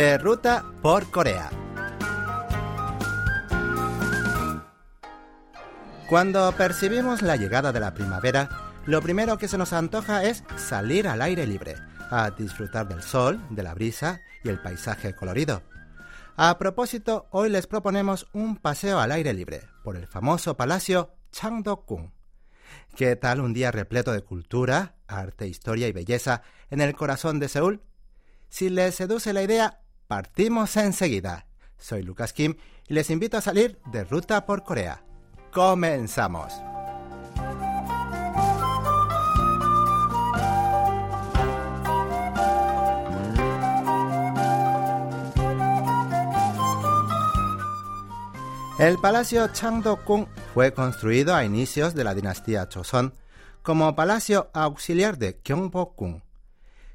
De ruta por Corea. Cuando percibimos la llegada de la primavera, lo primero que se nos antoja es salir al aire libre, a disfrutar del sol, de la brisa y el paisaje colorido. A propósito, hoy les proponemos un paseo al aire libre por el famoso palacio Changdok-gung. ¿Qué tal un día repleto de cultura, arte, historia y belleza en el corazón de Seúl? Si les seduce la idea, partimos enseguida. Soy Lucas Kim y les invito a salir de ruta por Corea. Comenzamos. El palacio Changdok-gung fue construido a inicios de la dinastía Joseon como palacio auxiliar de Gyeongbok-gung.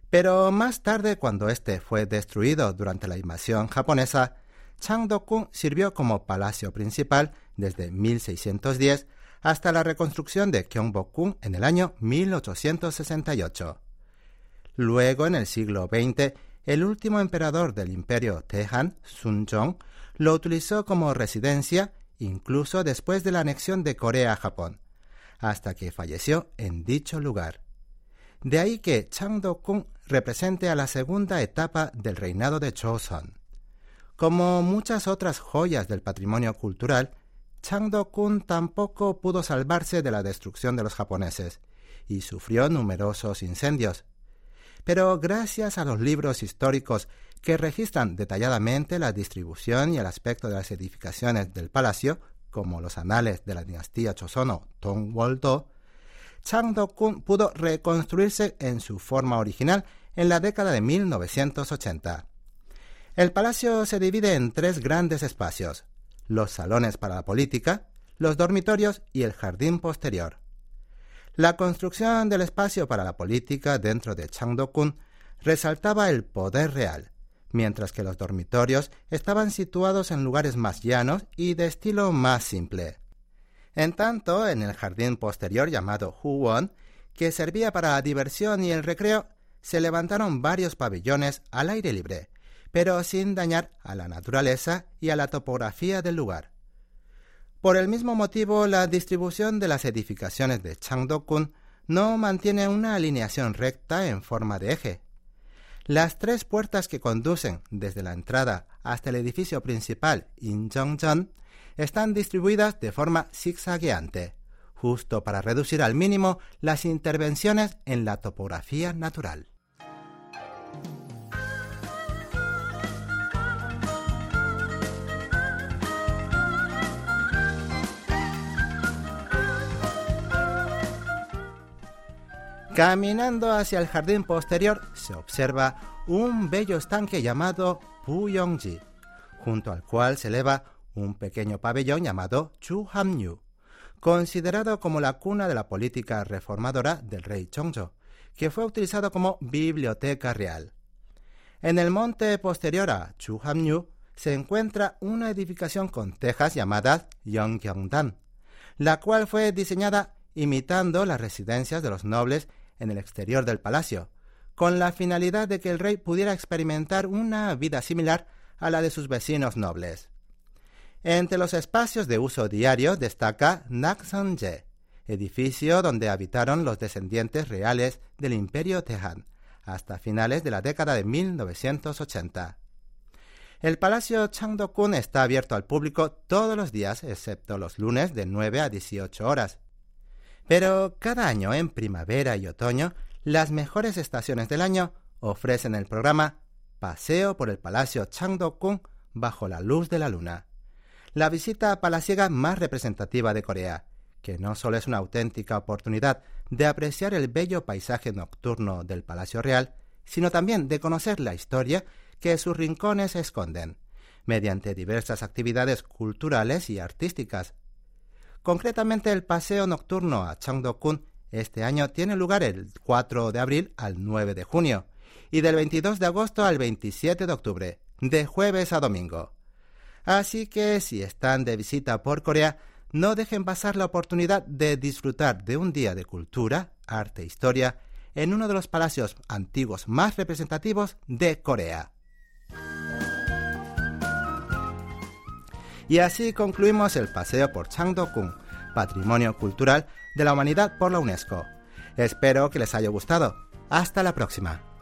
Pero más tarde, cuando este fue destruido durante la invasión japonesa, Changdok-gung sirvió como palacio principal desde 1610 hasta la reconstrucción de Gyeongbok-gung en el año 1868. Luego, en el siglo XX, el último emperador del imperio Tehan, Sunjong, lo utilizó como residencia incluso después de la anexión de Corea a Japón, hasta que falleció en dicho lugar. De ahí que Changdok-gung represente a la segunda etapa del reinado de Joseon. Como muchas otras joyas del patrimonio cultural, Changdok-gung tampoco pudo salvarse de la destrucción de los japoneses y sufrió numerosos incendios. Pero gracias a los libros históricos que registran detalladamente la distribución y el aspecto de las edificaciones del palacio, como los anales de la dinastía Chosono Tongwol-do, Changdok-kun pudo reconstruirse en su forma original en la década de 1980. El palacio se divide en tres grandes espacios, los salones para la política, los dormitorios y el jardín posterior. La construcción del espacio para la política dentro de Changdok-kun resaltaba el poder real, mientras que los dormitorios estaban situados en lugares más llanos y de estilo más simple. En tanto, en el jardín posterior llamado Huwon, que servía para la diversión y el recreo, se levantaron varios pabellones al aire libre, pero sin dañar a la naturaleza y a la topografía del lugar. Por el mismo motivo, la distribución de las edificaciones de Changdok-kun no mantiene una alineación recta en forma de eje, las tres puertas que conducen desde la entrada hasta el edificio principal Incheonjeon están distribuidas de forma zigzagueante, justo para reducir al mínimo las intervenciones en la topografía natural. Caminando hacia el jardín posterior se observa un bello estanque llamado Puyongji, junto al cual se eleva un pequeño pabellón llamado Chuhamnyu, considerado como la cuna de la política reformadora del rey Chongzhou, que fue utilizado como biblioteca real. En el monte posterior a Chuhamnyu se encuentra una edificación con tejas llamada Yonggyongdan, la cual fue diseñada imitando las residencias de los nobles en el exterior del palacio, con la finalidad de que el rey pudiera experimentar una vida similar a la de sus vecinos nobles. Entre los espacios de uso diario destaca Naksanje, edificio donde habitaron los descendientes reales del imperio Tehan, hasta finales de la década de 1980. El Palacio Changdokun está abierto al público todos los días, excepto los lunes de 9 a 18 horas, pero cada año, en primavera y otoño, las mejores estaciones del año ofrecen el programa Paseo por el Palacio Changdok-gung bajo la luz de la luna. La visita palaciega más representativa de Corea, que no solo es una auténtica oportunidad de apreciar el bello paisaje nocturno del Palacio Real, sino también de conocer la historia que sus rincones esconden, mediante diversas actividades culturales y artísticas, Concretamente, el paseo nocturno a Changdok-kun este año tiene lugar el 4 de abril al 9 de junio y del 22 de agosto al 27 de octubre, de jueves a domingo. Así que si están de visita por Corea, no dejen pasar la oportunidad de disfrutar de un día de cultura, arte e historia en uno de los palacios antiguos más representativos de Corea. Y así concluimos el paseo por Changdokgung, Patrimonio Cultural de la Humanidad por la UNESCO. Espero que les haya gustado. Hasta la próxima.